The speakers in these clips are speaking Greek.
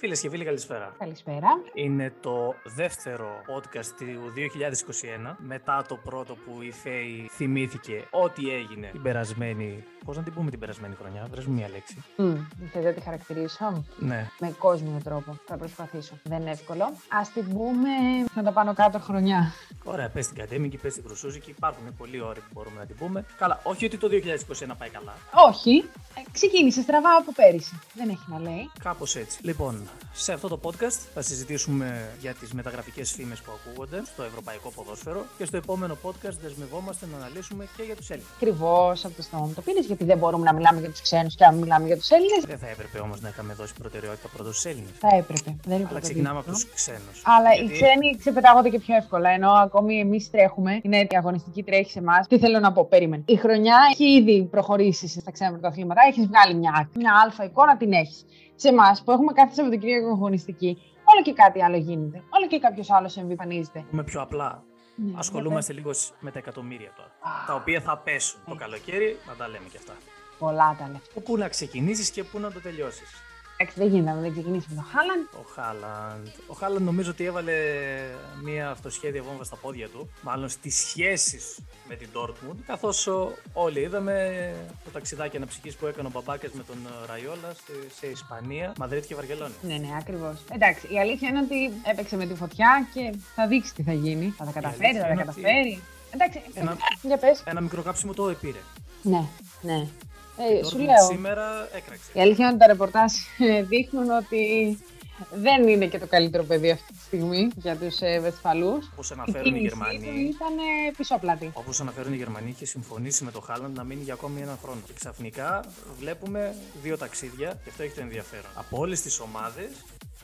Φίλες και φίλοι, καλησπέρα. Καλησπέρα. Είναι το δεύτερο podcast του 2021. Μετά το πρώτο που η Φέη θυμήθηκε ό,τι έγινε την περασμένη. Πώς να την πούμε την περασμένη χρονιά, βρες μου μία λέξη. Mm, θέλετε να τη χαρακτηρίσω; Ναι. Με κόσμιο τρόπο. Θα προσπαθήσω. Δεν είναι εύκολο. Α την πούμε να τα πάνω κάτω χρονιά. Ωραία, πες την Κατέμικη, πες την Κρουσούζικη. Υπάρχουν πολλοί όροι που μπορούμε να την πούμε. Καλά, όχι ότι το 2021 πάει καλά. Όχι. Ε, ξεκίνησε στραβά από πέρυσι. Δεν έχει να λέει. Κάπως έτσι. Λοιπόν, σε αυτό το podcast θα συζητήσουμε για τις μεταγραφικές φήμες που ακούγονται στο ευρωπαϊκό ποδόσφαιρο και στο επόμενο podcast δεσμευόμαστε να αναλύσουμε και για τους Έλληνες. Ακριβώς από το στόμα το πήρε, γιατί δεν μπορούμε να μιλάμε για τους ξένους και να μιλάμε για τους Έλληνες. Δεν θα έπρεπε όμως να είχαμε δώσει προτεραιότητα πρώτα στους Έλληνες. Θα έπρεπε. Δεν Αλλά ξεκινάμε από τους ξένους. Αλλά γιατί... οι ξένοι ξεπετάγονται και πιο εύκολα. Ενώ ακόμη εμείς τρέχουμε, είναι η αγωνιστική τρέχει σε εμάς. Τι θέλω να πω, περίμενε. Η χρονιά έχει ήδη προχωρήσει στα ξένα πρωταθλήματα, έχεις βγάλει μια, μια αλφα εικόνα, την έχεις σε εμάς που έχουμε κάθε Σαββατοκύριακο αγωνιστική, όλο και κάτι άλλο γίνεται. Όλο και κάποιος άλλος εμφανίζεται. Με πιο απλά. Ναι, Ασχολούμαστε λίγο με τα εκατομμύρια τώρα. τα οποία θα πέσουν το καλοκαίρι, να τα λέμε και αυτά. Πολλά τα λεφτά. Πού να ξεκινήσεις και πού να το τελειώσεις. Εντάξει, δεν γίνεται να δεν ξεκινήσει με τον Χάλαντ. Ο Χάλαντ. Ο Χάλαντ νομίζω ότι έβαλε μια αυτοσχέδια βόμβα στα πόδια του. Μάλλον στις σχέσεις με την Dortmund. Καθώς όλοι είδαμε το ταξιδάκι αναψυχής που έκανε ο Μπαμπάκες με τον Ραϊόλα σε Ισπανία, Μαδρίτη και Βαρκελόνη. Ναι, ναι, ακριβώς. Εντάξει, η αλήθεια είναι ότι έπαιξε με τη φωτιά και θα δείξει τι θα γίνει. Θα τα καταφέρει, θα τα καταφέρει. Εντάξει, ένα, για πες. ένα μικρό κάψιμο το επήρε. Ναι, ναι. Ε, σου λέω. Σήμερα έκραξε. Η αλήθεια είναι ότι τα ρεπορτάζ δείχνουν ότι δεν είναι και το καλύτερο παιδί αυτή τη στιγμή για τους ε, Βεσφαλού. Όπως αναφέρουν οι Γερμανοί. Ήταν πισόπλατη. Όπως αναφέρουν οι Γερμανοί, είχε συμφωνήσει με το Χάλαντ να μείνει για ακόμη έναν χρόνο. Και ξαφνικά βλέπουμε δύο ταξίδια και αυτό έχει το ενδιαφέρον. Από όλες τις ομάδες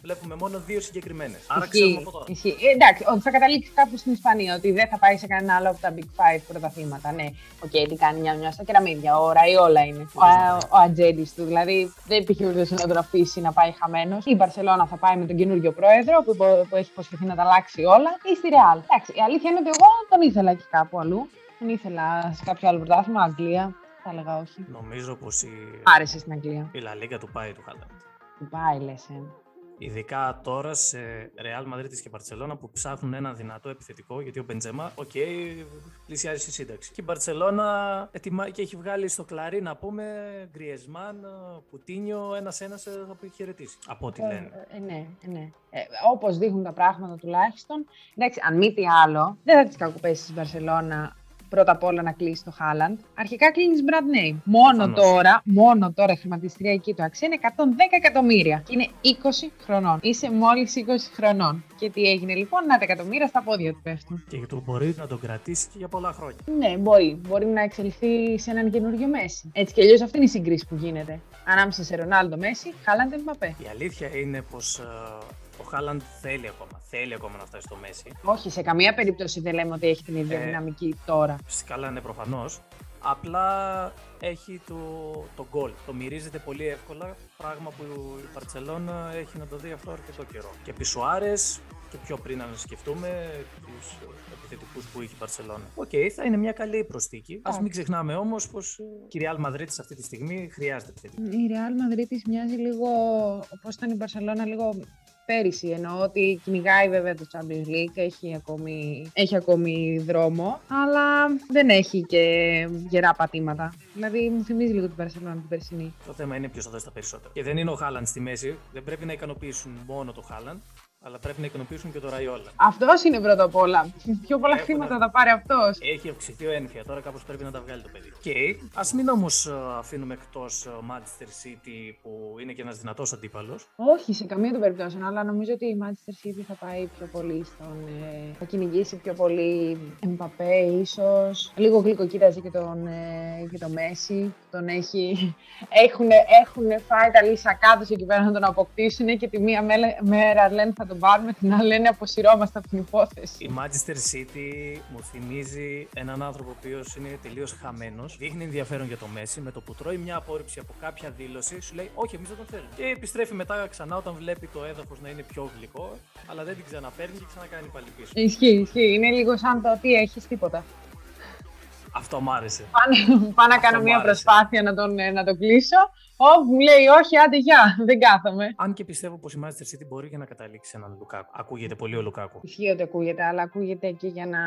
βλέπουμε μόνο δύο συγκεκριμένες. Άρα ξέρουμε από τώρα. Ισχύει. Ε, εντάξει, ότι θα καταλήξει κάπου στην Ισπανία, ότι δεν θα πάει σε κανένα άλλο από τα Big Five πρωταθλήματα. Ναι, ok, okay, τι κάνει νιάου νιάου στα κεραμίδια. Ο Ραϊόλα είναι. Ο, ο, ο ατζέντης του. Δηλαδή δεν υπήρχε ούτε να τον αφήσει να πάει χαμένος. Η Μπαρσελόνα θα πάει με τον καινούργιο πρόεδρο που, που έχει υποσχεθεί να τα αλλάξει όλα. Ή στη Ρεάλ. Εντάξει, η αλήθεια είναι ότι εγώ τον ήθελα και κάπου αλλού. Τον ήθελα σε κάποιο άλλο πρωτάθλημα, Αγγλία. Θα έλεγα όχι. Νομίζω πως η. Άρεσε στην Αγγλία. Η La Liga του πάει του Χάλαντ. Του πάει, λες. Ε. Ειδικά τώρα σε Real Madrid και Barcelona που ψάχνουν ένα δυνατό επιθετικό, γιατί ο Μπεντζεμά, ok, okay, πλησιάζει στη σύνταξη. Και η Barcelona ετοιμα... και έχει βγάλει στο κλαρί να πούμε Γκριεσμάν, Πουτίνιο, ένα-ένα θα χαιρετήσει. Από ό,τι ε, λένε. Ε, ναι, ναι. Ε, Όπως δείχνουν τα πράγματα τουλάχιστον. Εντάξει, αν μη τι άλλο, δεν θα τη κακοπέσει η Barcelona πρώτα απ' όλα να κλείσει το Χάλαντ. Αρχικά κλείνεις brand name. Μόνο τώρα, μόνο τώρα η χρηματιστηριακή του αξία είναι 110 εκατομμύρια. Και είναι 20 χρονών. Είσαι μόλις 20 χρονών. Και τι έγινε λοιπόν, να τα εκατομμύρια στα πόδια του πέφτουν. Και το μπορεί να τον κρατήσει και για πολλά χρόνια. Ναι, μπορεί. Μπορεί να εξελιχθεί σε έναν καινούριο Μέση. Έτσι κι αλλιώς αυτή είναι η συγκρίση που γίνεται. Ανάμεσα σε Ρονάλντο Μέση, Χάλαντ Εμπαπέ. Η αλήθεια είναι πως uh, ο Χάλαντ θέλει ακόμα. Θέλει ακόμα να φτάσει στο Μέσι. Όχι, σε καμία περίπτωση δεν λέμε ότι έχει την ίδια ε, δυναμική τώρα. Καλά, είναι προφανώς. Απλά έχει το, το γκολ. Το μυρίζεται πολύ εύκολα. Πράγμα που η Μπαρσελόνα έχει να το δει αυτό αρκετό καιρό. Και επί Σουάρες και πιο πριν, αν σκεφτούμε, τους επιθετικούς που έχει η Μπαρσελόνα. Ok, okay, θα είναι μια καλή προσθήκη. Ας μην ξεχνάμε όμως πως η Real Madrid αυτή τη στιγμή χρειάζεται επιθετική. Η Real Madrid μοιάζει λίγο όπως ήταν η Παρσελόνα, λίγο πέρυσι. Εννοώ ότι κυνηγάει βέβαια το Champions League, έχει ακόμη, έχει ακόμη δρόμο, αλλά δεν έχει και γερά πατήματα. Δηλαδή μου θυμίζει λίγο την Παρσελόνα την περσινή. Το θέμα είναι ποιος θα δώσει τα περισσότερα. Και δεν είναι ο Χάλαντ στη μέση, δεν πρέπει να ικανοποιήσουν μόνο το Χάλαντ, αλλά πρέπει να ικανοποιήσουν και το Ραϊόλα. Αυτός είναι πρώτα απ' όλα. Πιο πολλά χρήματα θα πάρει αυτός. Έχει αυξηθεί ο ένφια, τώρα κάπως πρέπει να τα βγάλει το παιδί. Και ας μην όμως ε, αφήνουμε εκτός ε, Manchester City που είναι και ένας δυνατός αντίπαλος. Όχι, σε καμία των περιπτώσεων, αλλά νομίζω ότι η Manchester City θα πάει πιο πολύ στον. Ε, θα κυνηγήσει πιο πολύ Mbappé, ίσως. Λίγο γλυκό κοίταζε και τον, ε, και τον Messi. Τον έχει. Έχουν, έχουν φάει τα λύσα του εκεί πέρα να τον αποκτήσουν και τη μία μέρα λένε θα τον τον πάρουμε, την άλλη λένε αποσυρώμαστε από την υπόθεση. Η Manchester City μου θυμίζει έναν άνθρωπο ο οποίος είναι τελείως χαμένος. Δείχνει ενδιαφέρον για το Μέση. Με το που τρώει μια απόρριψη από κάποια δήλωση, σου λέει Όχι, εμείς δεν τον θέλουμε. Και επιστρέφει μετά ξανά όταν βλέπει το έδαφος να είναι πιο γλυκό, αλλά δεν την ξαναπαίρνει και ξανακάνει πάλι πίσω. Ισχύει, ισχύει. Είναι λίγο σαν το ότι έχεις τίποτα. Αυτό μ' άρεσε. Πάω να κάνω μια προσπάθεια να τον, ε, να τον κλείσω. Ω, μου λέει, όχι, άντε, γεια, δεν κάθομαι. Αν και πιστεύω πως η Manchester City μπορεί και να καταλήξει έναν Λουκάκου. Ακούγεται πολύ ο Λουκάκου. Ισχύει ότι ακούγεται, αλλά ακούγεται και για να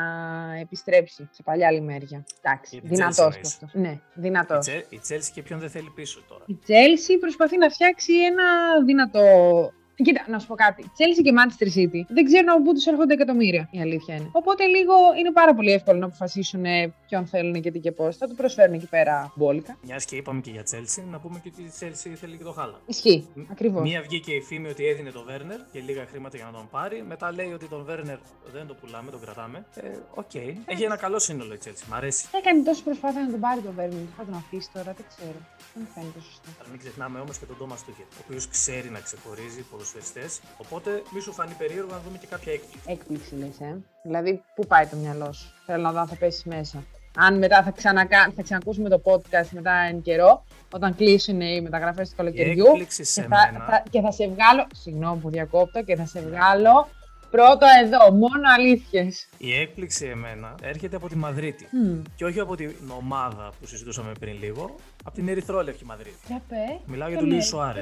επιστρέψει σε παλιά λιμέρια. Εντάξει, δυνατός αυτός. Ναι, δυνατός. Η Chelsea και ποιον δεν θέλει πίσω τώρα. Η Chelsea προσπαθεί να φτιάξει ένα δυνατό Κοίτα, να σου πω κάτι. Chelsea και Manchester City δεν ξέρουν από πού τους έρχονται εκατομμύρια. Η αλήθεια είναι. Οπότε λίγο είναι πάρα πολύ εύκολο να αποφασίσουν ποιον θέλουν και τι και πώς. Θα του προσφέρουν εκεί πέρα μπόλικα. Μιας και είπαμε και για Chelsea, να πούμε και ότι η Chelsea θέλει και τον Χάλαντ. Ισχύει. Ακριβώς. Μία βγήκε η φήμη ότι έδινε τον Βέρνερ και λίγα χρήματα για να τον πάρει. Μετά λέει ότι τον Βέρνερ δεν το πουλάμε, τον κρατάμε. Ε, ok. Okay. Έχει ένα καλό σύνολο η Chelsea. Μ' αρέσει. Θα κάνει τόσο προσπάθεια να τον πάρει τον Βέρνερ. Θα τον αφήσει τώρα, δεν ξέρω. Δεν φαίνεται σωστό. Αλλά μην ξεχνάμε όμως και τον Τόμας Τούχελ, ο οποίος ξέρει να ξεχωρίζει ποδοσφαιριστές. Οπότε μη σου φανεί περίεργο να δούμε και κάποια έκπληξη. Έκπληξη λες, ε. Δηλαδή, πού πάει το μυαλό σου; Θέλω να δω αν θα πέσει μέσα. Αν μετά θα, ξανακα... θα ξανακούσουμε το podcast μετά εν καιρό, όταν κλείσουν οι μεταγραφές του καλοκαιριού. Και θα, θα, και θα σε βγάλω. Συγγνώμη που διακόπτω και θα σε βγάλω Πρώτο εδώ, μόνο αλήθειες. Η έκπληξη εμένα έρχεται από τη Μαδρίτη. Mm. Και όχι από την ομάδα που συζητούσαμε πριν λίγο, από την Ερυθρόλευκη Μαδρίτη. Για πες. Μιλάω για τον Λουίς Σουάρες.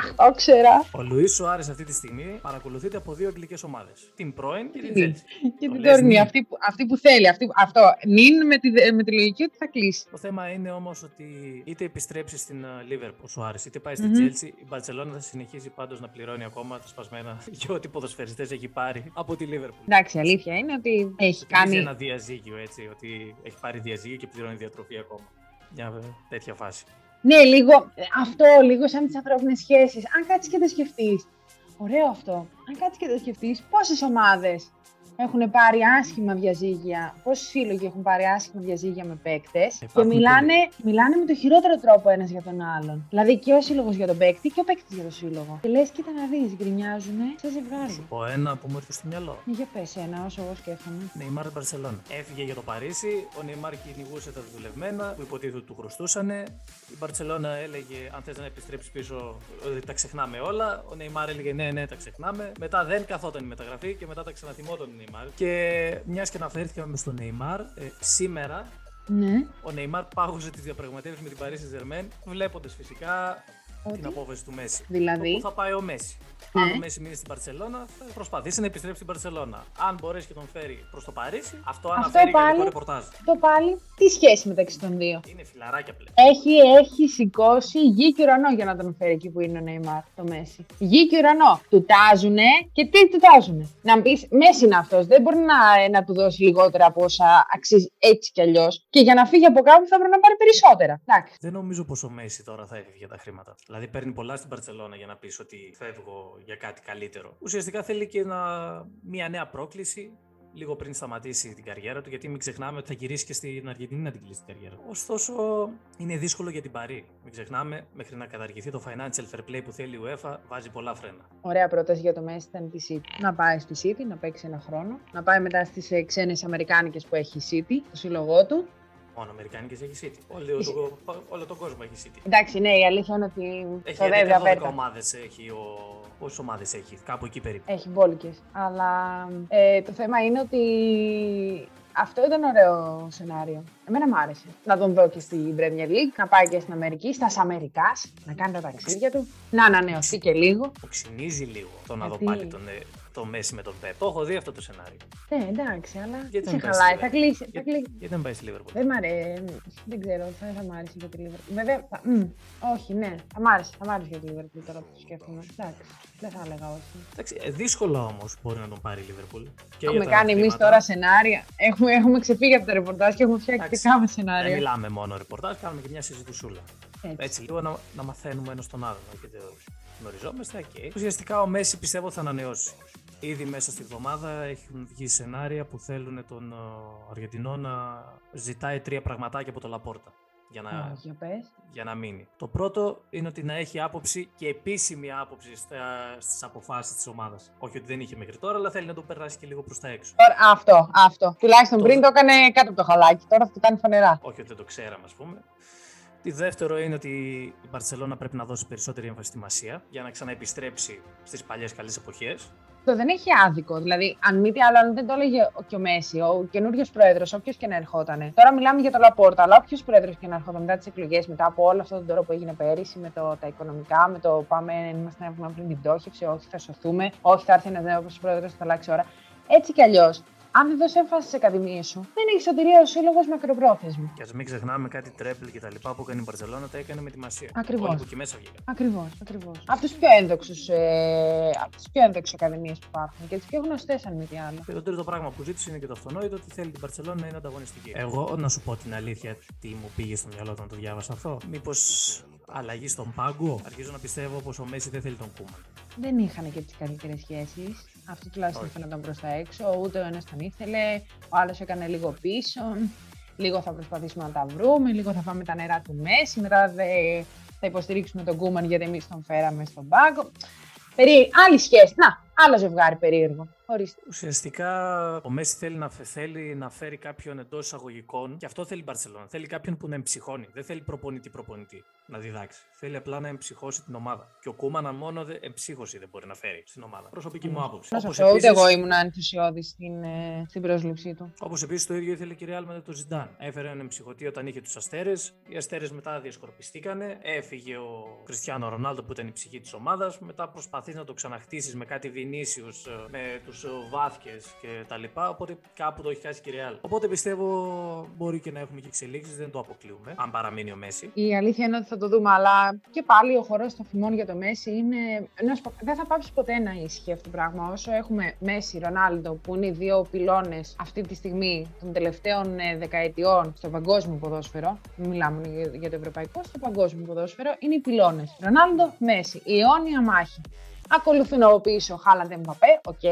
Αχ, το 'ξερα. Ο Λουίς Σουάρες αυτή τη στιγμή παρακολουθείται από δύο αγγλικές ομάδες. Την πρώην και την Τσέλσι. Και την τωρινή, αυτή, αυτή που θέλει. Αυτή, αυτό. Νυν με τη, με τη λογική ότι θα κλείσει. Το θέμα είναι όμως ότι είτε επιστρέψει στην Λίβερπουλ ο Σοάρε, είτε πάει στην Τζέλση, η Μπαρσελόνα θα συνεχίσει πάντως να πληρώνει ακόμα τα σπασμένα για ό,τι ποδοσφαιριστές έχει πάρει από τη Λίβερπουλ. Εντάξει, αλήθεια είναι ότι έχει κάνει. ένα διαζύγιο έτσι, ότι έχει πάρει διαζύγιο και πληρώνει διατροφή ακόμα μια τέτοια φάση. Ναι, λίγο αυτό, λίγο σαν τις ανθρώπινες σχέσεις. Αν κάτσεις και το σκεφτείς. Ωραίο αυτό. Αν κάτσεις και το σκεφτείς, πόσες ομάδες έχουν πάρει άσχημα διαζύγια. Πόσοι σύλλογοι έχουν πάρει άσχημα διαζύγια με παίκτες; Και μιλάνε, μιλάνε με το χειρότερο τρόπο ένας για τον άλλον. Δηλαδή και ο σύλλογος για τον παίκτη και ο παίκτης για τον σύλλογο. Και λες, κοίτα να δεις, γκρινιάζουνε σε ζευγάρι. Σου πω ένα που μου έρθει στο μυαλό. Ναι, για πες ένα, όσο εγώ σκέφτομαι. Νεϊμάρ Μπαρσελόνας. Έφυγε για το Παρίσι, ο Νεϊμάρ κυνηγούσε τα δουλευμένα που υποτίθεται του χρωστούσανε. Η Μπαρσελόνα έλεγε, αν θες να επιστρέψεις πίσω, ότι τα ξεχνάμε όλα. Ο Νεϊμάρ έλεγε, ναι, ναι, τα ξεχνάμε. Μετά δεν καθόταν η μεταγραφή και μετά τα ξαναθυμόταν ο Νεϊμάρ. Και μιας και αναφέρθηκαμε στον Νεϊμάρ, ε, σήμερα ναι. ο Νεϊμάρ πάγωσε τις διαπραγματεύσεις με την Paris Saint-Germain, βλέποντας φυσικά ότι; την απόφαση του Μέση. Δηλαδή; Πού θα πάει ο Μέση. Ναι. Αν ο Μέση μείνει στην Παρσελώνα, θα προσπαθήσει να επιστρέψει στην Παρσελώνα. Αν μπορέσει και τον φέρει προς το Παρίσι, αυτό, αναφέρει πάλι, για ρεπορτάζ. Το πάλι, τι σχέση μεταξύ των δύο; Είναι φιλαράκια πλέον. Έχει, έχει σηκώσει γη και ουρανό για να τον φέρει εκεί που είναι ο Νεϊμάρ, το Μέση. Γη και ουρανό. Του τάζουνε και τι του τάζουνε. Να μου πει, Μέση είναι αυτός. Δεν μπορεί να, να του δώσει λιγότερα από όσα αξίζει έτσι κι αλλιώς. Και για να φύγει από κάπου θα πρέπει να πάρει περισσότερα. Εντάξει. Δεν νομίζω πως ο Μέση τώρα θα έφυγε για τα χρήματα. Δηλαδή παίρνει πολλά στην Παρσελώνα για να πεις ότι φεύγω για κάτι καλύτερο. Ουσιαστικά θέλει και ένα, μια νέα πρόκληση λίγο πριν σταματήσει την καριέρα του, γιατί μην ξεχνάμε ότι θα γυρίσει και στην Αργεντινή να την κλείσει την καριέρα. Ωστόσο, είναι δύσκολο για την Παρή. Μην ξεχνάμε, μέχρι να καταργηθεί το financial fair play που θέλει η UEFA, βάζει πολλά φρένα. Ωραία πρόταση για το Messi ήταν τη City. Να πάει στη City, να παίξει ένα χρόνο, να πάει μετά στις ε, ξένες Αμερικάνικες που έχει η City, το σύλλογό του, Μόνο Αμερικάνικες έχει City. Όλο, το, όλο τον κόσμο έχει City. Εντάξει, ναι, η αλήθεια είναι ότι. Έχει το 12 ομάδε έχει ο. Πόσες ομάδες έχει, κάπου εκεί περίπου. Έχει μπόλικες. Αλλά ε, το θέμα είναι ότι αυτό ήταν ωραίο σενάριο. Εμένα μου άρεσε. Να τον δω και στην Premier League, να πάει και στην Αμερική, στα Αμερικά, να κάνει τα ταξίδια του, να ανανεωθεί και λίγο. Οξυνίζει λίγο το να δω πάλι τον, ε, το Μέση με τον Πεπ. Το έχω δει αυτό το σενάριο. Ναι, εντάξει, αλλά γιατί σε χαλάει. Θα κλείσει. Για, κλείσει. Γιατί δεν πάει στη Λίβερπουλ; Δεν μ' αρέσει. Δεν ξέρω, θα, θα μ' άρεσε για τη Λίβερπουλ. Βέβαια, θα, μ, όχι, ναι, θα μ' άρεσε. Θα μ' άρεσε για τη Λίβερπουλ τώρα που το σκέφτομαι. Εντάξει, δεν θα έλεγα όχι. Εντάξει, ε, δύσκολα όμως μπορεί να τον πάρει η Λίβερπουλ. Έχουμε κάνει εμείς τώρα σενάρια. Έχουμε, έχουμε ξεφύγει από το ρεπορτάζ και έχουμε φτιάξει και κάμε σενάρια. Δεν μιλάμε μόνο ρεπορτάζ, κάνουμε και μια συζητησούλα. Έτσι, Έτσι λίγο να, να μαθαίνουμε ένα τον άλλον. Και γνωριζόμαστε και ουσιαστικά ο Μέση πιστεύω θα ανανεώσει. Ήδη μέσα στη βδομάδα έχουν βγει σενάρια που θέλουν τον Αργεντινό να ζητάει τρία πραγματάκια από το Λαπόρτα. Για να, για, για να μείνει. Το πρώτο είναι ότι να έχει άποψη και επίσημη άποψη στις αποφάσεις της ομάδας. Όχι ότι δεν είχε μέχρι τώρα, αλλά θέλει να το περάσει και λίγο προς τα έξω. Αυτό, αυτό. Τουλάχιστον το... πριν το έκανε κάτω από το χαλάκι. Τώρα θα το κάνει φανερά. Όχι ότι δεν το ξέραμε, ας πούμε. Τι δεύτερο είναι ότι η Μπαρσελόνα πρέπει να δώσει περισσότερη έμφαση στη Μασία για να ξαναεπιστρέψει στις παλιές καλές εποχές. αυτό δεν έχει άδικο. Δηλαδή, αν μη τι άλλο, αν δεν το έλεγε και ο Μέση, ο καινούριος πρόεδρος, όποιος και να ερχόταν. Τώρα μιλάμε για το Λαπόρτα, αλλά όποιος πρόεδρος και να ερχόταν μετά τις εκλογές, μετά από όλο αυτόν τον τρόπο που έγινε πέρυσι, με το, τα οικονομικά, με το πάμε, είμαστε να βγούμε πριν την πτώχευση, όχι θα σωθούμε, όχι θα έρθει ένας νέος πρόεδρος, θα αλλάξει ώρα. Έτσι κι αλλιώς, αν δεν δώσει έμφαση στι ακαδημίες σου, δεν έχεις σωτηρία ο σύλλογος μακροπρόθεσμο. Και ας μην ξεχνάμε κάτι τρέπλ και τα λοιπά που έκανε η Μπαρσελόνα, τα έκανε με τη Μασία. Ακριβώς. Όλοι που εκεί μέσα βγήκαν. Ακριβώς, ακριβώς. Από τους πιο ένδοξους ε, από τις πιο ένδοξες ακαδημίες που υπάρχουν και τις πιο γνωστές, αν μη τι άλλο. Και το τρίτο πράγμα που ζήτησε είναι και το αυτονόητο ότι θέλει την Μπαρσελόνα να είναι ανταγωνιστική. Εγώ να σου πω την αλήθεια, τι μου πήγε στο μυαλό όταν το διάβασα αυτό. Μήπως αλλαγή στον πάγκο; Αρχίζω να πιστεύω πως ο Μέση δεν θέλει τον Κούμαν. Δεν είχαν και τις καλύτερες σχέσεις. Αυτό τουλάχιστον Όχι. φαίνονταν προς τα έξω. Ούτε ο ένας τον ήθελε, ο άλλος έκανε λίγο πίσω. Λίγο θα προσπαθήσουμε να τα βρούμε, λίγο θα φάμε τα νερά του Μέση. Μετά δε, θα υποστηρίξουμε τον Κούμαν γιατί εμείς τον φέραμε στον πάγκο. Περί... Άλλη σχέση. Να, άλλο ζευγάρι περίεργο. Ορίστε. Ουσιαστικά ο Μέση θέλει να, φε- θέλει να φέρει κάποιον εντός εισαγωγικών και αυτό θέλει η Μπαρσελόνα. Θέλει κάποιον που να εμψυχώνει. Δεν θέλει προπονητή-προπονητή να διδάξει. Θέλει απλά να εμψυχώσει την ομάδα. Και ο Κούμανα μόνο δε, εμψύχωση δεν μπορεί να φέρει στην ομάδα. Προσωπική μου άποψη. Να σε Όπως αυτό, ούτε επίσης- εγώ ήμουν ενθουσιώδης στην, ε, στην πρόσληψή του. Όπως επίσης το ίδιο ήθελε και η Real με τον Ζιντάν. Έφερε έναν εμψυχωτή όταν είχε τους αστέρες. Οι αστέρες μετά διασκορπιστήκανε. Έφυγε ο Κριστιανό Ρονάλντο που ήταν η ψυχή της ομάδας. Μετά προσπαθείς να το ξαναχτίσεις με κάτι Βινίσιους, με τους Βάθκε κτλ. Οπότε κάπου το έχει χάσει και η Real. Οπότε πιστεύω μπορεί και να έχουμε και εξελίξεις, δεν το αποκλείουμε. Αν παραμείνει ο Μέση. Η αλήθεια είναι ότι θα το δούμε, αλλά και πάλι ο χορό των φημών για το Μέση είναι. να σου πω, Δεν θα πάψει ποτέ να ισχύει αυτό το πράγμα. Όσο έχουμε Μέση, Ρονάλντο, που είναι οι δύο πυλώνες αυτή τη στιγμή των τελευταίων ε, δεκαετιών στο παγκόσμιο ποδόσφαιρο, μην μιλάμε μόνο για- για το ευρωπαϊκό, στο παγκόσμιο ποδόσφαιρο, είναι οι πυλώνες. Ρονάλντο, Μέσι. Η αιώνια μάχη. Ακολουθούν από πίσω Χάλαντ Εμπαπέ, οκ.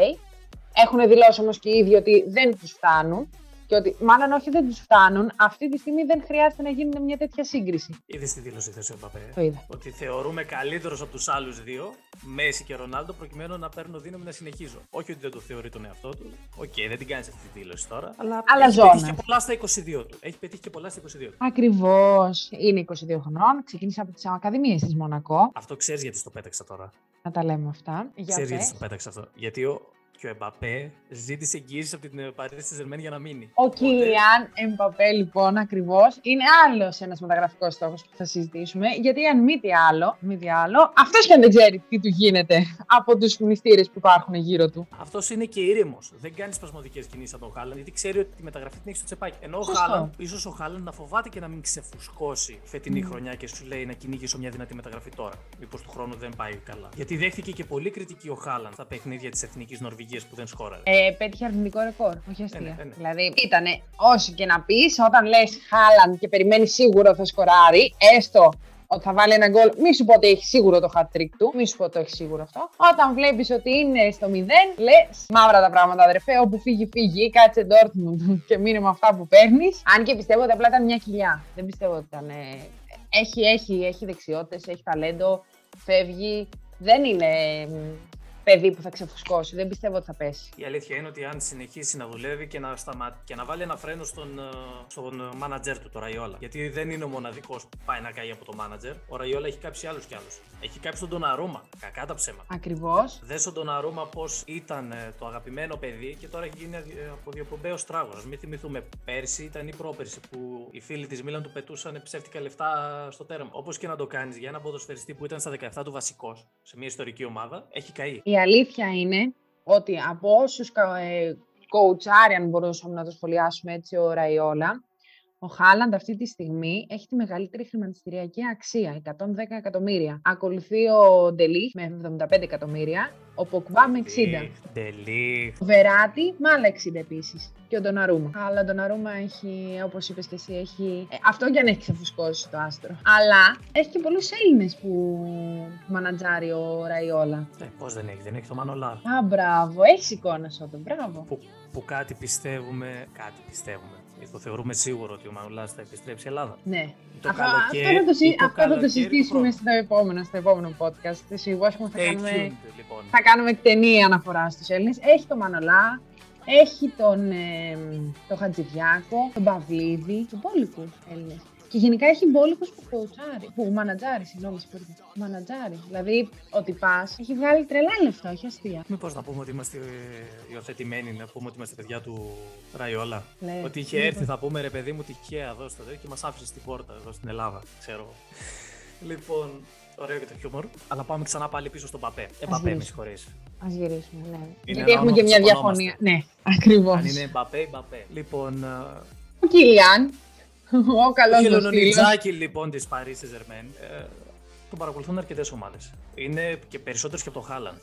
Έχουν δηλώσει όμως και οι ίδιοι ότι δεν τους φτάνουν. Και ότι μάλλον όχι δεν τους φτάνουν, αυτή τη στιγμή δεν χρειάζεται να γίνει μια τέτοια σύγκριση. Είδες τη δήλωση χθες ο Εμπαπέ. Το είδα. Ότι θεωρούμε καλύτερους από τους άλλους δύο, Μέσι και Ρονάλντο, προκειμένου να παίρνω δύναμη να συνεχίζω. Όχι ότι δεν το θεωρεί τον εαυτό του. Οκ, δεν την κάνεις αυτή τη δήλωση τώρα. Αλλά Αλλά έχει ζώνας. πετύχει και πολλά στα 22 του. Έχει πετύχει και πολλά στα 22 του. Ακριβώς. Είναι 22 χρονών. Ξεκίνησε από τις Ακαδημίες της Μονακό. Αυτό ξέρεις γιατί στο πέταξα τώρα. Να τα λέμε αυτά. Για Ξέρεις γιατί πες. στο πέταξα αυτό. Γιατί ο, και ο Εμπαπέ ζήτησε εγγύηση από την Παρίσι τη Ζερμένη για να μείνει. Ο Οπότε, Κίλιαν Εμπαπέ, λοιπόν, ακριβώς είναι άλλος ένας μεταγραφικός στόχος που θα συζητήσουμε. Γιατί αν μη τι άλλο, μη τι άλλο, αυτός και αν δεν ξέρει τι του γίνεται από τους μυστήρε που υπάρχουν γύρω του. Αυτός είναι και ήρεμος. Δεν κάνει σπασμωδικές κινήσεις από τον Χάλαν, γιατί ξέρει ότι τη μεταγραφή την έχει στο τσεπάκι. Ενώ ο Σωστό. Χάλαν, ίσως ο Χάλαν να φοβάται και να μην ξεφουσκώσει φετινή χρονιά και σου λέει να κυνηγήσω μια δυνατή μεταγραφή τώρα. Μήπως του χρόνου δεν πάει καλά. Γιατί δέχτηκε και πολύ κριτική ο Χάλαν στα παιχνίδια της εθνικής Νορβηγίας που δεν σκόραρες. Ε, πέτυχε αρνητικό ρεκόρ, όχι αστεία. ναι, ναι. Δηλαδή, ήτανε όσο και να πεις, όταν λες Χάλαν και περιμένεις σίγουρο θα σκοράρει, έστω ότι θα βάλει ένα γκολ, μη σου πω ότι έχει σίγουρο το hat trick του, μη σου πω ότι έχει σίγουρο αυτό. Όταν βλέπεις ότι είναι στο 0, λες μαύρα τα πράγματα, αδερφέ. Όπου φύγει, φύγει, κάτσε Dortmund και μείνε με αυτά που παίρνεις. Αν και πιστεύω ότι απλά ήταν μια κοιλιά. Δεν πιστεύω ότι ήταν. ε, Έχει, έχει, έχει δεξιότητες, έχει ταλέντο, φεύγει. Δεν είναι μ, παιδί που θα ξεφουσκώσει. Δεν πιστεύω ότι θα πέσει. Η αλήθεια είναι ότι αν συνεχίσει να δουλεύει και να, σταμα... και να βάλει ένα φρένο στον, ε, στον μάνατζερ του, το Ραϊόλα. Γιατί δεν είναι ο μοναδικός που πάει να καεί από το μάνατζερ. Ο Ραϊόλα έχει κάψει άλλους κι άλλους. Έχει κάψει τον Ντοναρούμα. Κακά τα ψέματα. Ακριβώς. Δες τον Ντοναρούμα πώς ήταν ε, το αγαπημένο παιδί και τώρα έχει γίνει ε, από διοπομπαίο τράγο. Μην θυμηθούμε πέρσι ήταν ή πρόπερσι που οι φίλοι της Μίλαν του πετούσαν ψεύτικα λεφτά στο τέρμα. Όπως και να το κάνεις για ένα ποδοσφαιριστή που ήταν στα 17 του βασικός σε μια ιστορική ομάδα, έχει καεί. Η αλήθεια είναι ότι από όσους ε, κοουτσάρει, αν μπορούσαμε να το σχολιάσουμε έτσι, ο Ραϊόλα, ο Χάλαντ αυτή τη στιγμή έχει τη μεγαλύτερη χρηματιστηριακή αξία, 110 εκατομμύρια. Ακολουθεί ο Ντελή με 75 εκατομμύρια, ο Ποκβά με 60. Ντελή. Ο Βεράτη με άλλα 60 επίσης. Και ο Ντοναρούμα. Αλλά ο Ντοναρούμα έχει, όπως είπες και εσύ, έχει. ε, αυτό κι αν έχει ξεφουσκώσει το άστρο. Αλλά έχει και πολλούς Έλληνες που μανατζάρει ο Ραϊόλα. Ε, Πώς δεν έχει, δεν έχει το Μανολά. Α, μπράβο, έχει εικόνα σου τον. Μπράβο. Που, που κάτι πιστεύουμε, κάτι πιστεύουμε. Ε, Το θεωρούμε σίγουρο ότι ο Μανολά θα επιστρέψει η Ελλάδα. Ναι. Το Αυτό, καλοκαίρι- αυτό θα το, συ- ή το αυτό θα το καλοκαίρι του συζητήσουμε χρόνου. στο επόμενο, στο επόμενο podcast. Σίγουρα θα, Stay κάνουμε, tuned, λοιπόν. θα κάνουμε εκτενή αναφορά στους Έλληνες. Έχει τον Μανολά, έχει τον, ε, τον Χατζηδιάκο, τον Παυλίδη, τον υπόλοιπους Έλληνες. Και γενικά έχει μπόλικους που κοουτσάρει. Που μανατζάρει, συγγνώμη, συγχωρείτε. Μανατζάρει. Δηλαδή, ότι πας έχει βγάλει τρελά λεφτά, όχι αστεία. Μήπως να πούμε ότι είμαστε ε, υιοθετημένοι, να πούμε ότι είμαστε παιδιά του Ραϊόλα. Ναι, Ότι είχε μήπως. έρθει, θα πούμε ρε παιδί μου, τυχαία εδώ στο τέτοιο και μας άφησε στην πόρτα εδώ στην Ελλάδα, ξέρω. εγώ. λοιπόν, ωραίο και το χιούμορ. Αλλά πάμε ξανά πάλι πίσω στον Παπέ. Ε, Παπέ, με γυρίσουμε. συγχωρείς. Α γυρίσουμε, ναι. Είναι Γιατί ένα έχουμε και όνομα μια που διαφωνία. σκονόμαστε. Ναι, ακριβώς. Αν είναι Μπαπέ, Μπαπέ. Λοιπόν, ε, Ο Κίλιαν, ο καλός Ο μας φίλος. Χιλονιτζάκη λοιπόν της Paris Saint-Germain ε, τον παρακολουθούν αρκετές ομάδες. Είναι και περισσότερε και από το Χάλαν.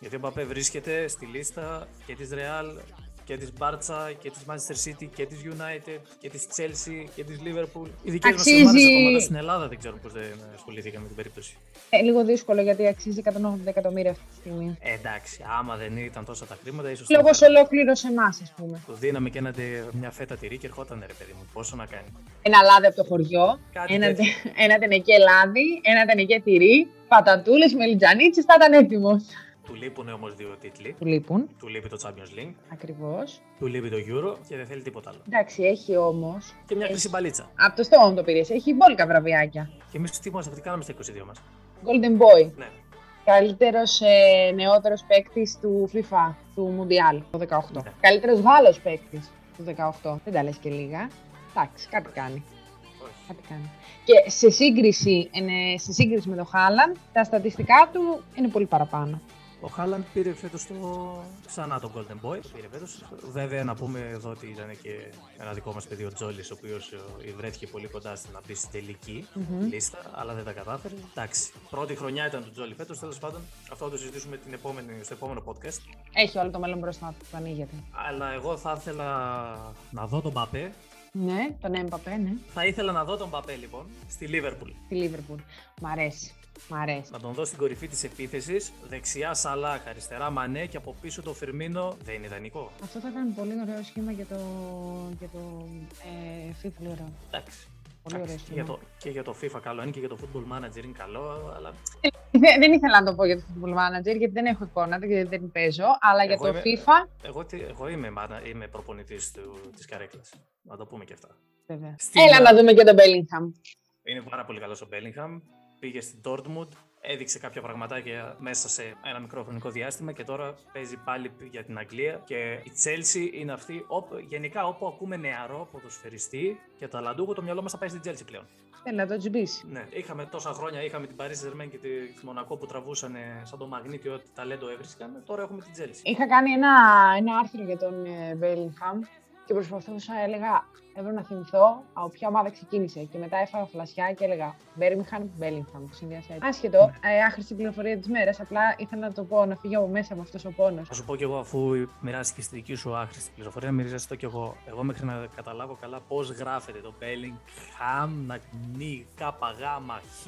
Γιατί ο Μπαπέ βρίσκεται στη λίστα και της Real και της Μπάρτσα και της Manchester City και της United και της Chelsea και της Liverpool. Οι δικές μας Αξίζει- ομάδες ακόμα στην Ελλάδα δεν ξέρουν πώς δεν ασχολήθηκαν με την περίπτωση. Ε, λίγο δύσκολο γιατί αξίζει 180 εκατομμύρια αυτή τη στιγμή. Ε, εντάξει, άμα δεν ήταν τόσα τα χρήματα, ίσως. Λόγω ολόκληρο εμάς, ας πούμε. Του δίναμε και ένα, μια φέτα τυρί και ερχόταν ρε παιδί μου. Πόσο να κάνει. Ένα λάδι από το χωριό, Κάτι ένα, τέτοιο. ένα τενεκέ λάδι, ένα τενεκέ τυρί, πατατούλες, μελιτζανίτσες, θα ήταν έτοιμος. Του λείπουν όμως δύο τίτλοι. Του λείπουν. Του λείπει το Champions League, Ακριβώς. του λείπει το Euro και δεν θέλει τίποτα άλλο. Εντάξει, έχει όμω. Και μια χρυσή μπαλίτσα. Από το στόμα μου το πήρες. Έχει μπόλικα βραβιάκια. Και εμείς τι είμαστε, τι κάναμε στα 22 μας. Golden Boy. Ναι. Καλύτερος ε, νεότερος παίκτης του FIFA, του Mundial το 18. Ναι. Καλύτερος Γάλλος παίκτης του 18. Δεν τα λες και λίγα. Εντάξει, κάτι κάνει. Όχι. Κάτι κάνει. Και σε σύγκριση, είναι, σε σύγκριση με το Χάλαν, τα στατιστικά του είναι πολύ παραπάνω. Ο Χάλαντ πήρε φέτος το... ξανά τον Golden Boy. Το πήρε φέτος. Βέβαια, να πούμε εδώ ότι ήταν και ένα δικό μας παιδί, ο Τζόλη, ο οποίος βρέθηκε πολύ κοντά στην να μπει στην τελικη Μμμ. λίστα, αλλά δεν τα κατάφερε. Εντάξει. Πρώτη χρονιά ήταν του Τζόλη φέτος. Τέλος πάντων, αυτό θα το συζητήσουμε την επόμενη, στο επόμενο podcast. Έχει όλο το μέλλον μπροστά του που ανοίγεται. Αλλά εγώ θα ήθελα να δω τον Παπέ. Ναι, τον Έμπαπε, ναι. Θα ήθελα να δω τον Παπέ λοιπόν στη Λίβερπουλ. Στη Λίβερπουλ. Μ' αρέσει. Μ' αρέσει. Να τον δω στην κορυφή της επίθεσης. Δεξιά Σαλάχ, αριστερά Μανέ και από πίσω το Φιρμίνο. Δεν είναι ιδανικό. Αυτό θα ήταν πολύ ωραίο σχήμα για το, για το ε, FIFA. Πολύ ωραίο. Εντάξει. Πολύ ωραίο Εντάξει, και, για σχήμα. το, και για το FIFA καλό είναι και για το Football Manager είναι καλό, αλλά Δεν, δεν ήθελα να το πω για το Football Manager γιατί δεν έχω εικόνα, δεν, δεν παίζω, αλλά για Εγώ το είμαι- FIFA. εγώ, τι- εγώ είμαι, μάνα- είμαι προπονητής του, της καρέκλας. Να το πούμε και αυτά. Βέβαια. Στην- Έλα να δούμε και τον Bellingham. Είναι πάρα πολύ καλός ο Bellingham. Πήγε στην Dortmund, έδειξε κάποια πραγματάκια μέσα σε ένα μικρό χρονικό διάστημα και τώρα παίζει πάλι για την Αγγλία. Και η Chelsea είναι αυτή, όπου, γενικά όπου ακούμε νεαρό ποδοσφαιριστή και ταλαντούχο, το μυαλό μας θα πάει στην Chelsea πλέον. Θέλει να το τσιμπήσει. Ναι, είχαμε τόσα χρόνια, είχαμε την Paris Saint-Germain και τη τη Μονακό που τραβούσαν σαν το μαγνήτη ό,τι ταλέντο έβρισκαν. Τώρα έχουμε την Chelsea. Είχα κάνει ένα, ένα άρθρο για τον ε, Bellingham και προσπαθούσα, έλεγα, έπρεπε να θυμηθώ από ποια ομάδα ξεκίνησε. Και μετά έφαγα φλασιά και έλεγα Birmingham Bellingham, που συνδυάσα έτσι. Άσχετο, ε, άχρηστη πληροφορία τη μέρα. Απλά ήθελα να το πω, να φύγει από μέσα με αυτό ο πόνο. Θα σου πω κι εγώ, αφού μοιράστηκε στη δική σου άχρηστη πληροφορία, μοιράζεσαι το κι εγώ. Εγώ μέχρι να καταλάβω καλά πώ γράφεται το Bellingham, να νι, κάπα, γάμα, χ,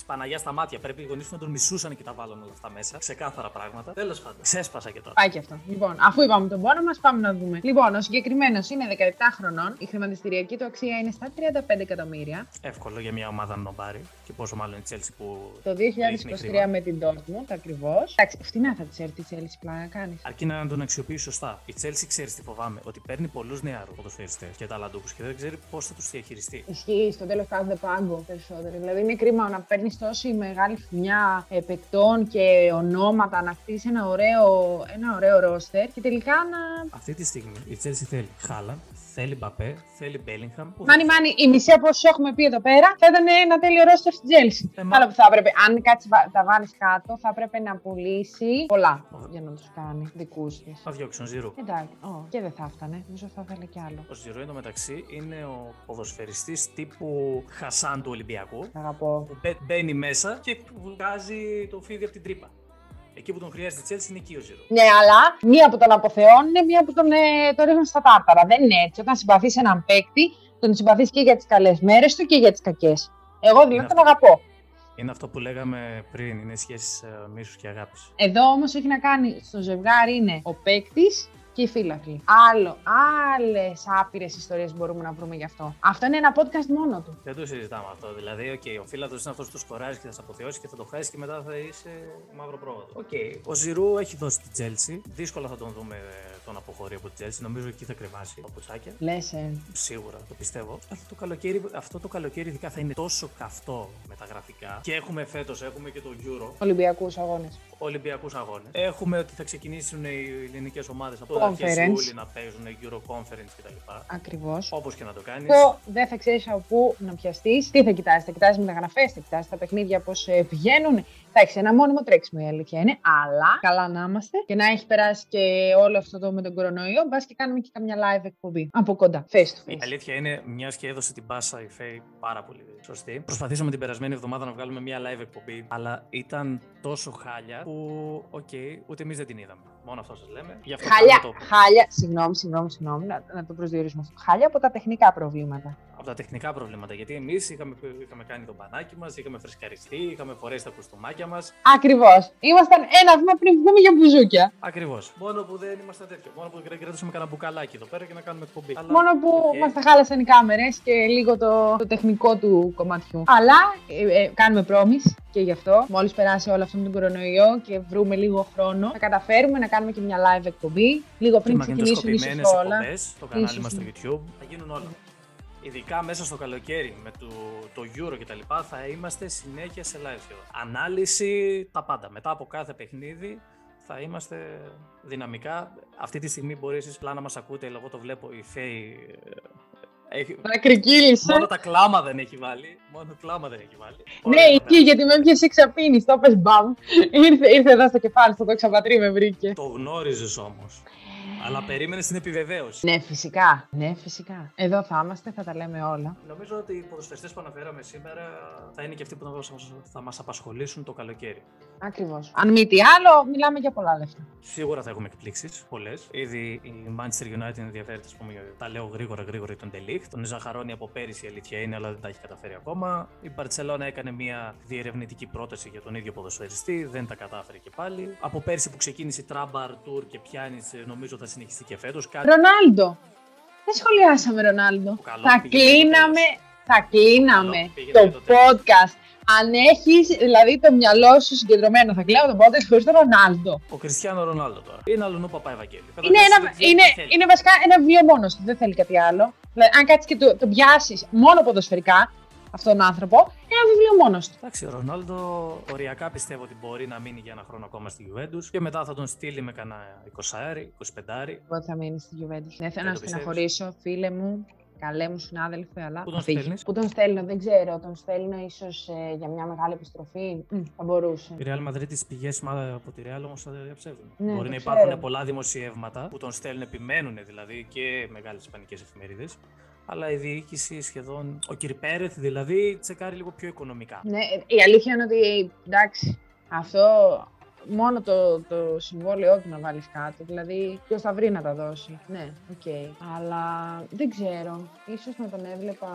της Παναγιάς στα μάτια. Πρέπει οι γονείς να τον μισούσαν και τα βάλουν όλα αυτά μέσα. Ξεκάθαρα πράγματα. Τέλος πάντων, ξέσπασα και τώρα. Πάει και αυτό. Λοιπόν, αφού είπαμε τον πόνο μας, πάμε να δούμε. Λοιπόν, ο συγκεκριμένος είναι 17 χρονών. Η χρηματιστηριακή του αξία είναι στα 35 εκατομμύρια. Εύκολο για μια ομάδα να τον πάρει. Και πόσο μάλλον η Chelsea που. Το ρίχνει 2023 χρήμα. με την Dortmund ακριβώς. Εντάξει, φτηνά θα τη έρθει η Chelsea πλάκα κάνεις. Αρκεί να τον αξιοποιήσει σωστά. Η Chelsea ξέρεις τι φοβάμαι; Ότι παίρνει πολλούς νεαρούς ποδοσφαιριστές και ταλαντούχους και δεν ξέρει πώς θα τους διαχειριστεί. Ισχύει, στο τέλος κάνουν πάγκο περισσότερο. Δηλαδή είναι κρίμα να παίρνει τόση μεγάλη φουνιά ε, παικτών και ονόματα, να χτίσει ένα ωραίο, ένα ωραίο ρόστερ και τελικά να. Αυτή τη στιγμή η Chelsea θέλει Χάλαν, θέλει Μπαπέ, θέλει Bellingham. που Μάνι, μάνι, η μισή από όσους έχουμε πει εδώ πέρα θα ήταν ένα τέλειο ρόστερ στην Chelsea. Ε, μα- Άλλο που θα έπρεπε, αν κάτσεις βα- τα βάλεις κάτω, θα έπρεπε να πουλήσει πολλά για να τους κάνει δικούς της. Θα διώξουν Ζηρού. Εντάξει, ω, και δεν θα έφτανε. Νομίζω θα ήθελε κι άλλο. Ο Ζηρού εντωμεταξύ είναι ο ποδοσφαιριστής τύπου Χασάν του Ολυμπιακού Αγαπώ. που μπε- μπαίνει μέσα και βγάζει το φίδι από την τρύπα. Εκεί που τον χρειάζεται η Chelsea είναι εκεί ο Ζηρού. Ναι, αλλά μία που τον αποθεώνουν, μία που τον, ε, τον ρίχνουν στα τάρταρα. Δεν είναι έτσι. Όταν συμπαθείς έναν παίκτη, τον συμπαθείς και για τις καλές μέρες του και για τις κακές. Εγώ δηλαδή Είναι τον αγαπώ. Είναι αυτό που λέγαμε πριν, είναι σχέσεις ε, μίσους και αγάπης. Εδώ όμως έχει να κάνει στο ζευγάρι είναι ο παίκτης και οι φίλαθλοι. Άλλο, άλλες άπειρες ιστορίες μπορούμε να βρούμε γι' αυτό. Αυτό είναι ένα podcast μόνο του. Δεν το συζητάμε αυτό. Δηλαδή, okay, ο φίλαθλος είναι αυτός που το σκοράζει και θα σε αποθεώσει και θα το χάσεις και μετά θα είσαι μαύρο πρόβατο. Okay. Ο Ζιρού έχει δώσει την Τσέλσι. Δύσκολα θα τον δούμε τον αποχωρεί από την Τσέλσι. Νομίζω εκεί θα κρεμάσει παπουτσάκια. Λες, ε. Σίγουρα, το πιστεύω. Αυτό το καλοκαίρι, αυτό το καλοκαίρι ειδικά θα είναι τόσο καυτό μεταγραφικά. Και έχουμε φέτος, έχουμε και το Euro. Ολυμπιακούς αγώνες. Ολυμπιακούς αγώνες. Έχουμε ότι θα ξεκινήσουν οι ελληνικές ομάδες από το αρχές να παίζουν Euro Conference κτλ. Ακριβώς. Όπως και να το κάνεις. δεν θα ξέρεις από πού να πιαστείς. Τι θα κοιτάζει, θα κοιτάζει μεταγραφές, θα κοιτάζει τα παιχνίδια πώς ε, πηγαίνουν. Θα έχεις ένα μόνιμο τρέξιμο η αλήθεια είναι. Αλλά καλά να είμαστε και να έχει περάσει και όλο αυτό το με τον κορονοϊό. Μπας και κάνουμε και καμιά live εκπομπή από κοντά. Face to face. Η αλήθεια είναι, μιας και έδωσε την πάσα η Φέη πάρα πολύ σωστή. Προσπαθήσαμε την περασμένη εβδομάδα να βγάλουμε μια live εκπομπή, αλλά ήταν τόσο χάλια που, ok, okay, ούτε εμείς δεν την είδαμε. Μόνο αυτό σας λέμε. Γι αυτό χάλια, το... χάλια, συγγνώμη, συγγνώμη, συγγνώμη, να, να το προσδιορίσουμε αυτό. Χάλια από τα τεχνικά προβλήματα από τα τεχνικά προβλήματα. Γιατί εμείς είχαμε, είχαμε κάνει το μπανάκι μας, είχαμε φρεσκαριστεί, είχαμε φορέσει τα κουστούμάκια μας. Ακριβώς. Ήμασταν ένα βήμα πριν βγούμε για μπουζούκια. Ακριβώς. Μόνο που δεν ήμασταν τέτοιο. Μόνο που κρατούσαμε κανένα μπουκαλάκι εδώ πέρα και να κάνουμε εκπομπή. Μόνο που okay. μας τα χάλασαν οι κάμερες και λίγο το, το τεχνικό του κομματιού. Αλλά ε, ε, κάνουμε πρόμη και γι' αυτό, μόλις περάσει όλο αυτό τον κορονοϊό και βρούμε λίγο χρόνο, θα καταφέρουμε να κάνουμε και μια live εκπομπή λίγο πριν ξεκινήσουμε όλα. Το κανάλι μας στο YouTube θα γίνουν όλα ειδικά μέσα στο καλοκαίρι με το, το Euro και τα λοιπά, θα είμαστε συνέχεια σε live Ανάλυση, τα πάντα. Μετά από κάθε παιχνίδι θα είμαστε δυναμικά. Αυτή τη στιγμή μπορεί εσείς πλά να μας ακούτε, εγώ το βλέπω, η Φέη ε, έχει... Ακρικύλησε. Μόνο τα κλάμα δεν έχει βάλει. Μόνο κλάμα δεν έχει βάλει. Ναι, εκεί γιατί με έπιασε εξαπίνη. Το πες μπαμ. Ήρθε, ήρθε εδώ στο κεφάλι, στο το ξαπατρί με βρήκε. Το γνώριζες όμως. Αλλά περίμενες την επιβεβαίωση. Ναι, φυσικά. Ναι, φυσικά. Εδώ θα είμαστε, θα τα λέμε όλα. Νομίζω ότι οι ποδοσφαιριστές που αναφέραμε σήμερα θα είναι και αυτοί που θα μα απασχολήσουν το καλοκαίρι. Ακριβώς. Αν μη τι άλλο, μιλάμε για πολλά λεφτά. Σίγουρα θα έχουμε εκπλήξεις. Πολλές. Ήδη η Manchester United ενδιαφέρεται, ας πούμε, τα λέω γρήγορα γρήγορα τον Delict. Τον Ζαχαρόνι από πέρυσι η αλήθεια είναι, αλλά δεν τα έχει καταφέρει ακόμα. Η Barcelona έκανε μια διερευνητική πρόταση για τον ίδιο ποδοσφαιριστή, δεν τα κατάφερε και πάλι. Από πέρυσι που ξεκίνησε η Trambar Tour και πιάνεις, νομίζω θα συνεχιστεί και φέτος. Κάτι... Ρονάλντο. Δεν σχολιάσαμε Ρονάλντο. Θα κλείναμε, θα κλείναμε το, το podcast. Αν έχεις δηλαδή το μυαλό σου συγκεντρωμένο, θα κλείνω το podcast χωρίς τον Ρονάλντο. Ο Κριστιανό Ρονάλντο τώρα. Είναι αλλού Παπά Ευαγγέλη. Είναι, ένα, είναι, είναι βασικά ένα βιβλίο μόνος του. Δεν θέλει κάτι άλλο. Δηλαδή, αν κάτσεις και το, το πιάσεις μόνο ποδοσφαιρικά, αυτόν τον άνθρωπο, ένα βιβλίο μόνος του. Εντάξει, ο Ρονάλντο οριακά πιστεύω ότι μπορεί να μείνει για ένα χρόνο ακόμα στη Juventus και μετά θα τον στείλει με κανένα 20 25 Εγώ θα μείνει στη Juventus. Δεν θέλω να στεναχωρήσω, φίλε μου. Καλέ μου συνάδελφε, αλλά. Πού τον στέλνεις; Πού τον στέλνω, δεν ξέρω. Τον στέλνω ίσως ε, για μια μεγάλη επιστροφή. Mm, θα μπορούσε. Η Real Madrid τις πηγές από τη Real όμως θα διαψεύδουν. Ναι, Μπορεί να υπάρχουν πολλά δημοσιεύματα που τον στέλνουν, επιμένουν δηλαδή και μεγάλες ισπανικές εφημερίδες αλλά η διοίκηση σχεδόν, ο κ. Πέρεθ δηλαδή, τσεκάρει λίγο πιο οικονομικά. Ναι, η αλήθεια είναι ότι εντάξει, αυτό μόνο το, το συμβόλαιό του να βάλεις κάτω. Δηλαδή, ποιος θα βρει να τα δώσει. Ναι, ok. Okay. Αλλά δεν ξέρω. Ίσως να τον έβλεπα.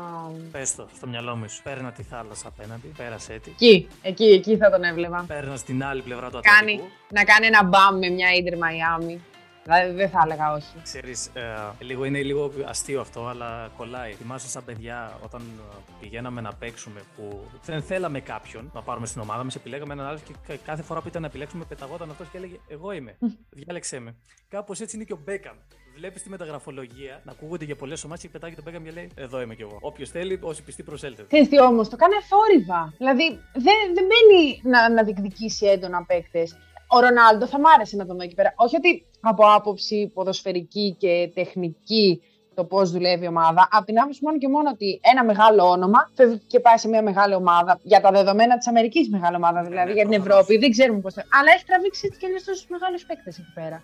Πες το στο μυαλό μου. Πέρνα τη θάλασσα απέναντι. Πέρασε τη. Εκεί, εκεί, εκεί θα τον έβλεπα. Πέρνα στην άλλη πλευρά του Ατλαντικού. να κάνει ένα μπαμ με μια Ίντερ Μαϊάμι. Δηλαδή δεν θα έλεγα όχι. Ξέρεις, ε, λίγο, είναι λίγο αστείο αυτό, αλλά κολλάει. Θυμάσαι σαν παιδιά όταν ε, πηγαίναμε να παίξουμε που δεν θέλαμε κάποιον να πάρουμε στην ομάδα μας, επιλέγαμε έναν άλλο και κάθε φορά που ήταν να επιλέξουμε πεταγόταν αυτός και έλεγε Εγώ είμαι. Διάλεξέ με. Κάπως έτσι είναι και ο Μπέκαμ. Βλέπεις τη μεταγραφολογία να ακούγονται για πολλές ομάδες και πετάγει τον Μπέκαμ και λέει Εδώ είμαι κι εγώ. Όποιος θέλει, όσοι πιστοί προσέλθετε. Ξέρει τι όμως, το κάνει αθόρυβα. Δηλαδή δεν, δεν μπαίνει να, να διεκδικήσει έντονα παίκτες ο Ρονάλντο θα μ' άρεσε να τον δω εκεί πέρα. Όχι ότι από άποψη ποδοσφαιρική και τεχνική το πώς δουλεύει η ομάδα. Από την άποψη μόνο και μόνο ότι ένα μεγάλο όνομα φεύγει και πάει σε μια μεγάλη ομάδα. Για τα δεδομένα της Αμερικής μεγάλη ομάδα, δηλαδή για την Ευρώπη. Δεν ξέρουμε πώς θα. Αλλά έχει τραβήξει έτσι και αλλιώς τόσους μεγάλους παίκτες εκεί πέρα.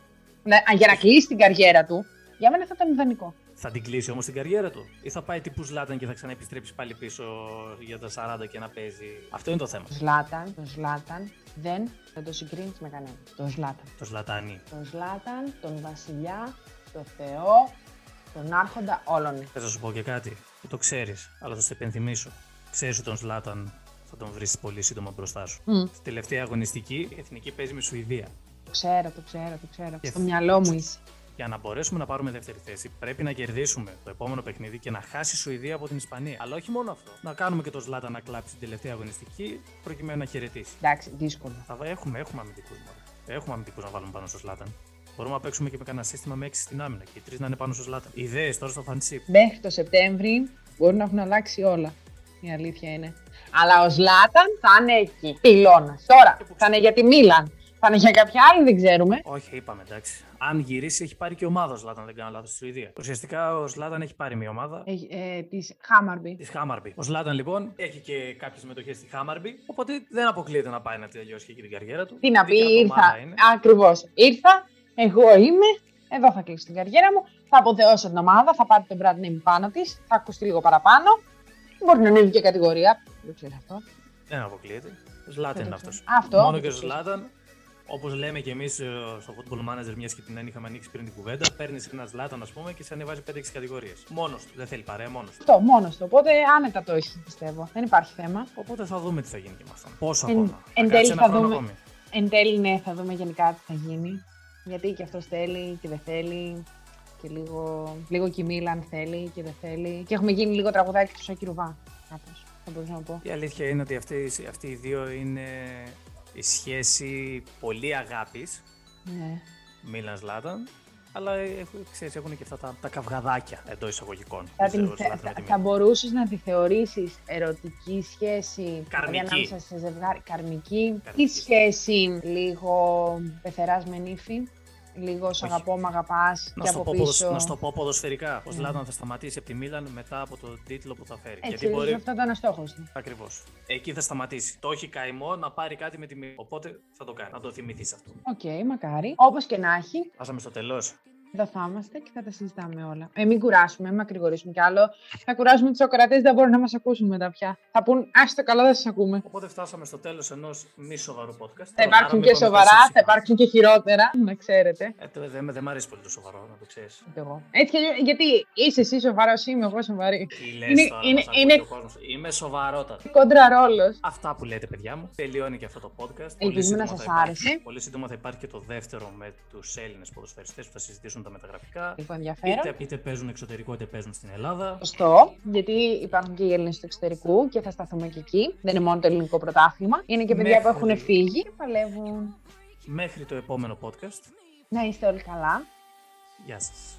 Για να κλείσει την καριέρα του, για μένα θα ήταν ιδανικό. Θα την κλείσει όμως την καριέρα του, ή θα πάει τύπου Ζλάταν και θα ξαναεπιστρέψει πάλι πίσω για τα 40 και να παίζει; Αυτό είναι το θέμα. Το Ζλάταν, το Ζλάταν δεν θα το συγκρίνεις με κανέναν. Το Ζλάταν. Το Ζλατάνι. Το Ζλάταν, τον Βασιλιά, τον Θεό, τον Άρχοντα όλων. Θα σου πω και κάτι που το ξέρεις, αλλά θα σε επενθυμίσω. Ξέρεις ότι τον Ζλάταν θα τον βρεις πολύ σύντομα μπροστά σου. Mm. Στη τελευταία αγωνιστική η εθνική παίζει με Σουηδία. Το ξέρω, το ξέρω, το ξέρω. Και Στο μυαλό μου είσαι. Για να μπορέσουμε να πάρουμε δεύτερη θέση, πρέπει να κερδίσουμε το επόμενο παιχνίδι και να χάσει η Σουηδία από την Ισπανία. Αλλά όχι μόνο αυτό. Να κάνουμε και το Σλάτα να κλάψει την τελευταία αγωνιστική προκειμένου να χαιρετήσει. Εντάξει, δύσκολο. Θα έχουμε, έχουμε αμυντικούς Έχουμε αμυντικούς να βάλουμε πάνω στο Σλάταν. Μπορούμε να παίξουμε και με κανένα σύστημα με 6 στην άμυνα και οι τρεις να είναι πάνω στο Σλάταν. Ιδέες τώρα στο φαντσίπ. Μέχρι το Σεπτέμβρη μπορεί να έχουν αλλάξει όλα. Η αλήθεια είναι. Αλλά ο Σλάταν θα είναι εκεί. Πυλώνας. Τώρα θα είναι για τη Μίλαν. Θα είναι για κάποια άλλη, δεν ξέρουμε. Όχι, είπαμε εντάξει. Αν γυρίσει, έχει πάρει και ομάδα ο Σλάταν, δεν κάνω λάθος στη Σουηδία. Ουσιαστικά ο Σλάταν έχει πάρει μια ομάδα. Έχει, ε, της Χάμαρμπι. Της Χάμαρμπι. Ο Σλάταν λοιπόν έχει και κάποιες συμμετοχές στη Χάμαρμπι. Οπότε δεν αποκλείεται να πάει να τελειώσει και την καριέρα του. Τι να πει, ήρθα. Ακριβώς. Ήρθα, εγώ είμαι, εδώ θα κλείσει την καριέρα μου. Θα αποθεώσω την ομάδα, θα πάρει τον brand name πάνω της, θα ακουστεί λίγο παραπάνω. Μπορεί να ανέβει και κατηγορία. Δεν ξέρω αυτό. Δεν αποκλείεται. Ζλάταν είναι αυτός. αυτό. Μόνο και ο Ζλάταν, όπως λέμε και εμείς ε, στο Football Manager, μιας και την είχαμε ανοίξει πριν την κουβέντα, παίρνεις ένα Ζλάταν, ας πούμε, και σε ανεβάζει 5-6 κατηγορίες. Μόνος του. Δεν θέλει παρέα, μόνος του. Αυτό, μόνος του. Οπότε άνετα το έχει, πιστεύω. Δεν υπάρχει θέμα. Οπότε θα δούμε τι θα γίνει και με αυτόν. Πόσο εν, ακόμα. Εν τέλει θα δούμε. Εν τέλει, ναι, θα δούμε γενικά τι θα γίνει. Γιατί και αυτός θέλει και δεν θέλει. Και λίγο, λίγο και Μίλαν θέλει και δεν θέλει. Και έχουμε γίνει λίγο τραγουδάκι του Σακυρουβά. Κάπως. Θα μπορούσα να πω. Η αλήθεια είναι ότι αυτοί, αυτοί οι δύο είναι η σχέση πολύ αγάπης. Ναι. Μίλαν Λάταν. Αλλά ξέρεις, έχουν και αυτά τα, τα καυγαδάκια εντός εισαγωγικών. Θα, την, θα, θα μπορούσες να τη θεωρήσεις ερωτική σχέση καρμική. ανάμεσα σε ζευγάρι. Καρμική. Τι σχέση λίγο πεθεράς με νύφη; Λίγο σ' αγαπώ, μ' αγαπάς και από πω, πίσω. Να σου το πω ποδοσφαιρικά. Πώ yeah. θα σταματήσει από τη Μίλαν μετά από τον τίτλο που θα φέρει. Έτσι, Γιατί μπορεί... αυτό ήταν ο στόχος του. Ακριβώς. Εκεί θα σταματήσει. Το έχει καημό να πάρει κάτι με τη Μίλαν. Οπότε θα το κάνει. Να το θυμηθείς αυτό. Ok, okay, μακάρι. Όπως και να έχει. Φτάσαμε στο τέλος. Εδώ θα είμαστε και θα τα συζητάμε όλα. Ε, μην κουράσουμε, μην μακρηγορήσουμε κι άλλο. Θα κουράσουμε τους ακροατές, δεν μπορούν να μας ακούσουν μετά πια. Θα πούν, το καλό, δεν σας ακούμε. Οπότε φτάσαμε στο τέλος ενός μη σοβαρού podcast. Θα υπάρξουν και σοβαρά, θα υπάρξουν και χειρότερα, να ξέρετε. Ε, δεν δε, δε μ' αρέσει πολύ το σοβαρό, να το ξέρεις. Εγώ. Έτσι, γιατί είσαι εσύ σοβαρός, είμαι εγώ σοβαρή. Τι λες είναι, τώρα, είναι, είναι... Είμαι σοβαρότατος. Κόντρα ρόλο. Αυτά που λέτε, παιδιά μου. Τελειώνει και αυτό το podcast. Ελπίζουμε να σας άρεσε. Πολύ σύντομα θα υπάρχει και το δεύτερο με τους Έλληνες ποδοσφαιριστές που θα συζητήσουν τα μεταγραφικά. Λοιπόν, ενδιαφέρον. Είτε, είτε παίζουν εξωτερικό, είτε παίζουν στην Ελλάδα. Σωστό, γιατί υπάρχουν και οι Έλληνες του εξωτερικού και θα σταθούμε και εκεί. Δεν είναι μόνο το ελληνικό πρωτάθλημα. Είναι και παιδιά Μέχρι... που έχουν φύγει και παλεύουν. Μέχρι το επόμενο podcast. Να είστε όλοι καλά. Γεια σας.